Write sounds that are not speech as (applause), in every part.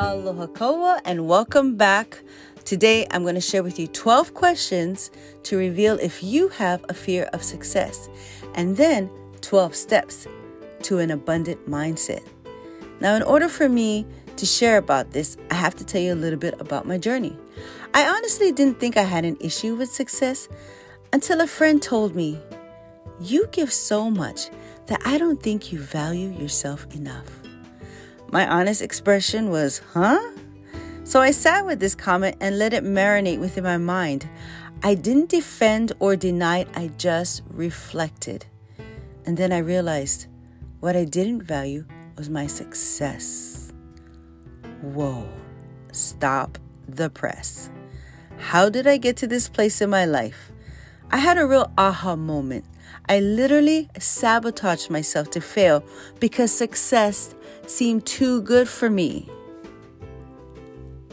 Aloha Koa and welcome back. Today I'm going to share with you 12 questions to reveal if you have a fear of success and then 12 steps to an abundant mindset. Now, in order for me to share about this, I have to tell you a little bit about my journey. I honestly didn't think I had an issue with success until a friend told me, You give so much that I don't think you value yourself enough. My honest expression was, huh? So I sat with this comment and let it marinate within my mind. I didn't defend or deny it, I just reflected. And then I realized what I didn't value was my success. Whoa, stop the press. How did I get to this place in my life? I had a real aha moment. I literally sabotaged myself to fail because success seemed too good for me.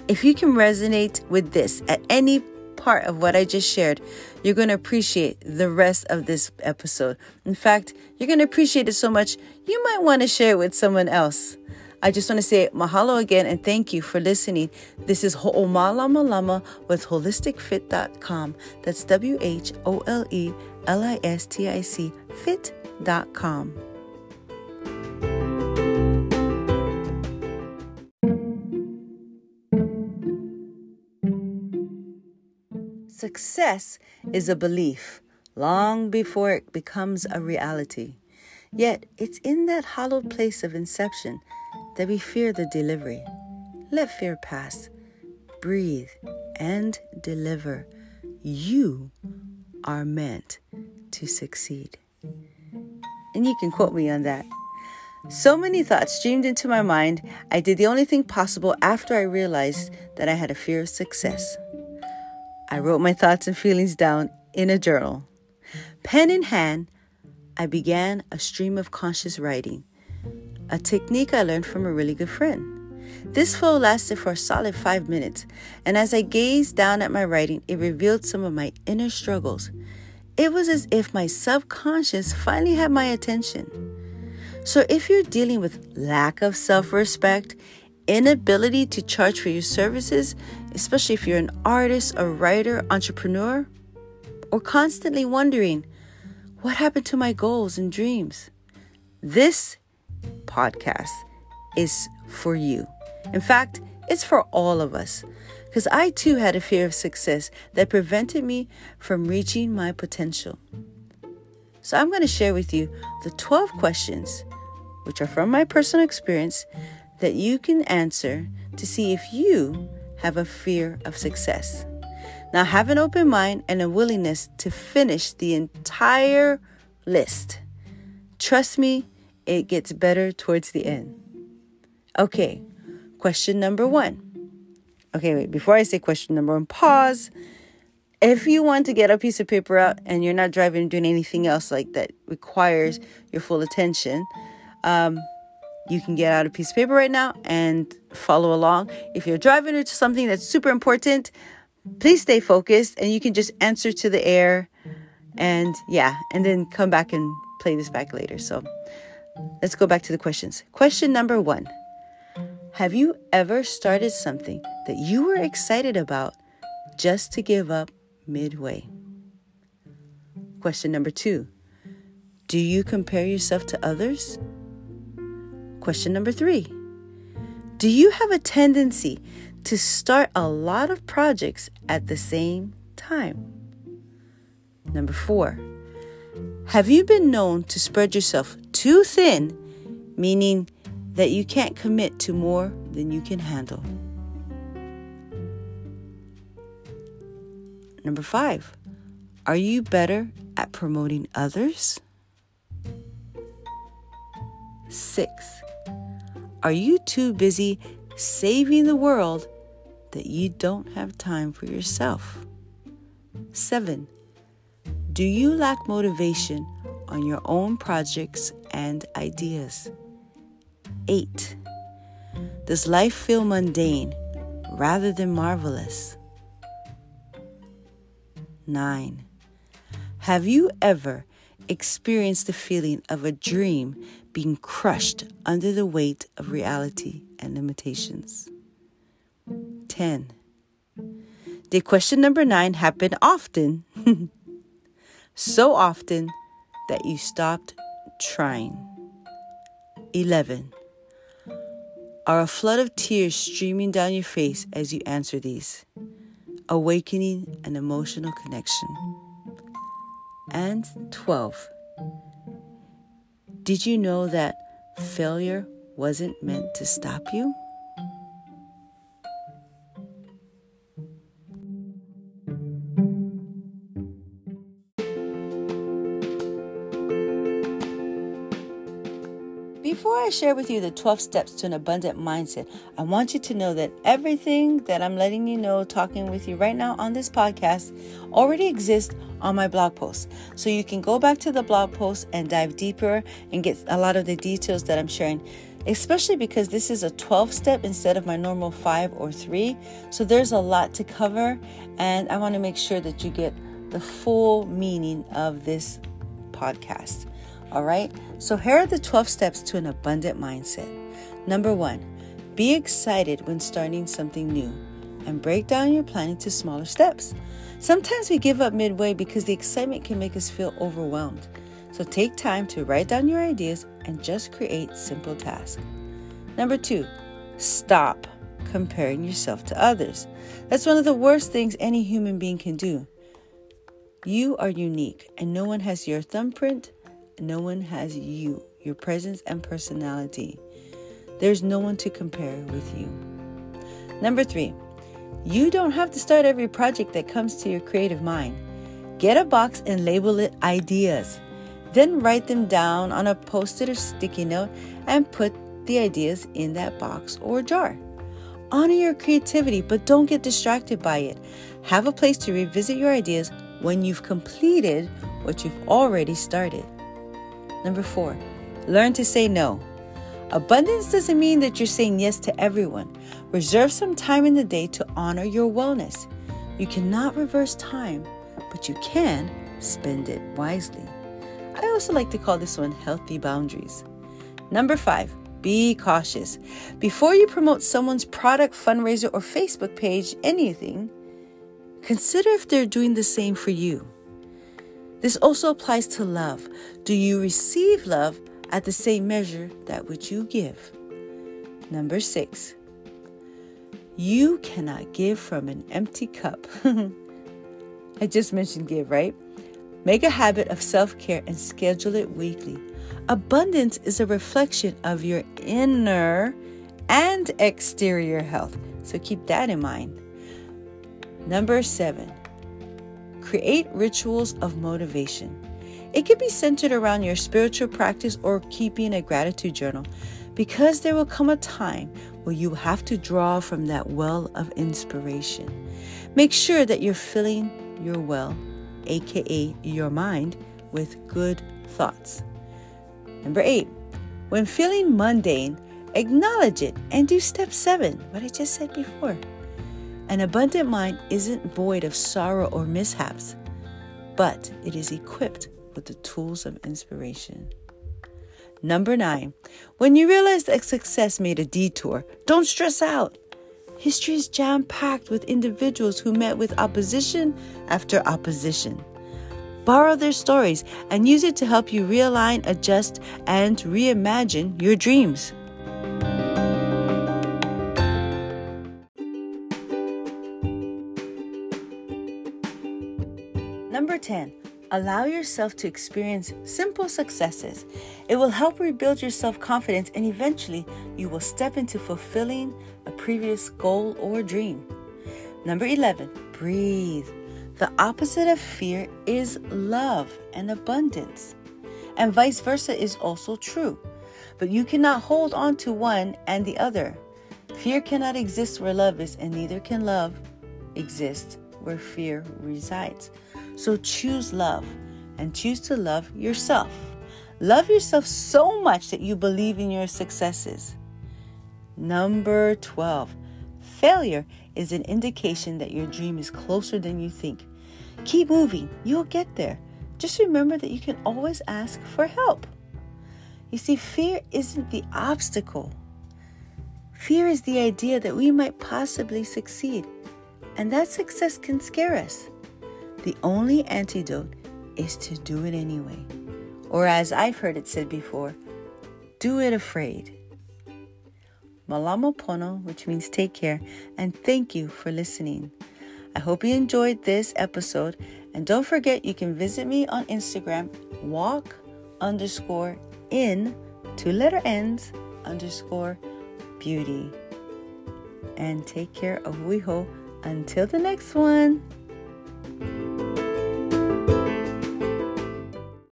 If you can resonate with this at any part of what I just shared, you're going to appreciate the rest of this episode. In fact, you're going to appreciate it so much, you might want to share it with someone else. I just want to say mahalo again and thank you for listening. This is Ho'omalamalama with holisticfit.com. That's W H O L E L I S T I C fit.com. Success is a belief long before it becomes a reality. Yet it's in that hollowed place of inception that we fear the delivery. Let fear pass. Breathe and deliver. You are meant to succeed. And you can quote me on that. So many thoughts streamed into my mind, I did the only thing possible after I realized that I had a fear of success. I wrote my thoughts and feelings down in a journal. Pen in hand, I began a stream of conscious writing, a technique I learned from a really good friend. This flow lasted for a solid five minutes, and as I gazed down at my writing, it revealed some of my inner struggles. It was as if my subconscious finally had my attention. So, if you're dealing with lack of self respect, inability to charge for your services, especially if you're an artist, a writer, entrepreneur, or constantly wondering, what happened to my goals and dreams? This podcast is for you. In fact, it's for all of us. Because I too had a fear of success that prevented me from reaching my potential. So I'm going to share with you the 12 questions, which are from my personal experience, that you can answer to see if you have a fear of success. Now, have an open mind and a willingness to finish the entire list. Trust me, it gets better towards the end. Okay, question number one. Okay, wait, before I say question number one, pause. If you want to get a piece of paper out and you're not driving doing anything else like that requires your full attention, um, you can get out a piece of paper right now and follow along. If you're driving to something that's super important, please stay focused and you can just answer to the air and yeah, and then come back and play this back later. So let's go back to the questions. Question number one Have you ever started something that you were excited about just to give up midway? Question number two Do you compare yourself to others? Question number three Do you have a tendency to start a lot of projects at the same time? Number four Have you been known to spread yourself too thin, meaning that you can't commit to more than you can handle? Number five, are you better at promoting others? Six, are you too busy saving the world that you don't have time for yourself? Seven, do you lack motivation on your own projects and ideas? Eight, does life feel mundane rather than marvelous? Nine, have you ever experienced the feeling of a dream being crushed under the weight of reality and limitations. 10. Did question number 9 happen often? (laughs) so often that you stopped trying. 11. Are a flood of tears streaming down your face as you answer these, awakening an emotional connection. And 12. Did you know that failure wasn't meant to stop you? Before I share with you the 12 steps to an abundant mindset, I want you to know that everything that I'm letting you know, talking with you right now on this podcast, already exists on my blog post. So you can go back to the blog post and dive deeper and get a lot of the details that I'm sharing, especially because this is a 12 step instead of my normal five or three. So there's a lot to cover, and I want to make sure that you get the full meaning of this podcast. All right, so here are the 12 steps to an abundant mindset. Number one, be excited when starting something new and break down your plan into smaller steps. Sometimes we give up midway because the excitement can make us feel overwhelmed. So take time to write down your ideas and just create simple tasks. Number two, stop comparing yourself to others. That's one of the worst things any human being can do. You are unique, and no one has your thumbprint, no one has you, your presence and personality. There's no one to compare with you. Number three, you don't have to start every project that comes to your creative mind. Get a box and label it ideas. Then write them down on a post it or sticky note and put the ideas in that box or jar. Honor your creativity, but don't get distracted by it. Have a place to revisit your ideas when you've completed what you've already started. Number four, learn to say no. Abundance doesn't mean that you're saying yes to everyone. Reserve some time in the day to honor your wellness. You cannot reverse time, but you can spend it wisely. I also like to call this one healthy boundaries. Number five, be cautious. Before you promote someone's product, fundraiser, or Facebook page, anything, consider if they're doing the same for you. This also applies to love. Do you receive love at the same measure that which you give? Number six, you cannot give from an empty cup. (laughs) I just mentioned give, right? Make a habit of self care and schedule it weekly. Abundance is a reflection of your inner and exterior health, so keep that in mind. Number seven, Create rituals of motivation. It can be centered around your spiritual practice or keeping a gratitude journal because there will come a time where you have to draw from that well of inspiration. Make sure that you're filling your well, aka your mind, with good thoughts. Number eight, when feeling mundane, acknowledge it and do step seven, what I just said before. An abundant mind isn't void of sorrow or mishaps, but it is equipped with the tools of inspiration. Number nine, when you realize that success made a detour, don't stress out. History is jam packed with individuals who met with opposition after opposition. Borrow their stories and use it to help you realign, adjust, and reimagine your dreams. Number 10, allow yourself to experience simple successes. It will help rebuild your self confidence and eventually you will step into fulfilling a previous goal or dream. Number 11, breathe. The opposite of fear is love and abundance. And vice versa is also true. But you cannot hold on to one and the other. Fear cannot exist where love is, and neither can love exist where fear resides. So choose love and choose to love yourself. Love yourself so much that you believe in your successes. Number 12. Failure is an indication that your dream is closer than you think. Keep moving, you'll get there. Just remember that you can always ask for help. You see, fear isn't the obstacle, Fear is the idea that we might possibly succeed, and that success can scare us. The only antidote is to do it anyway. Or, as I've heard it said before, do it afraid. Malama pono, which means take care, and thank you for listening. I hope you enjoyed this episode, and don't forget you can visit me on Instagram, walk underscore in two letter ends underscore beauty. And take care of WeHo until the next one.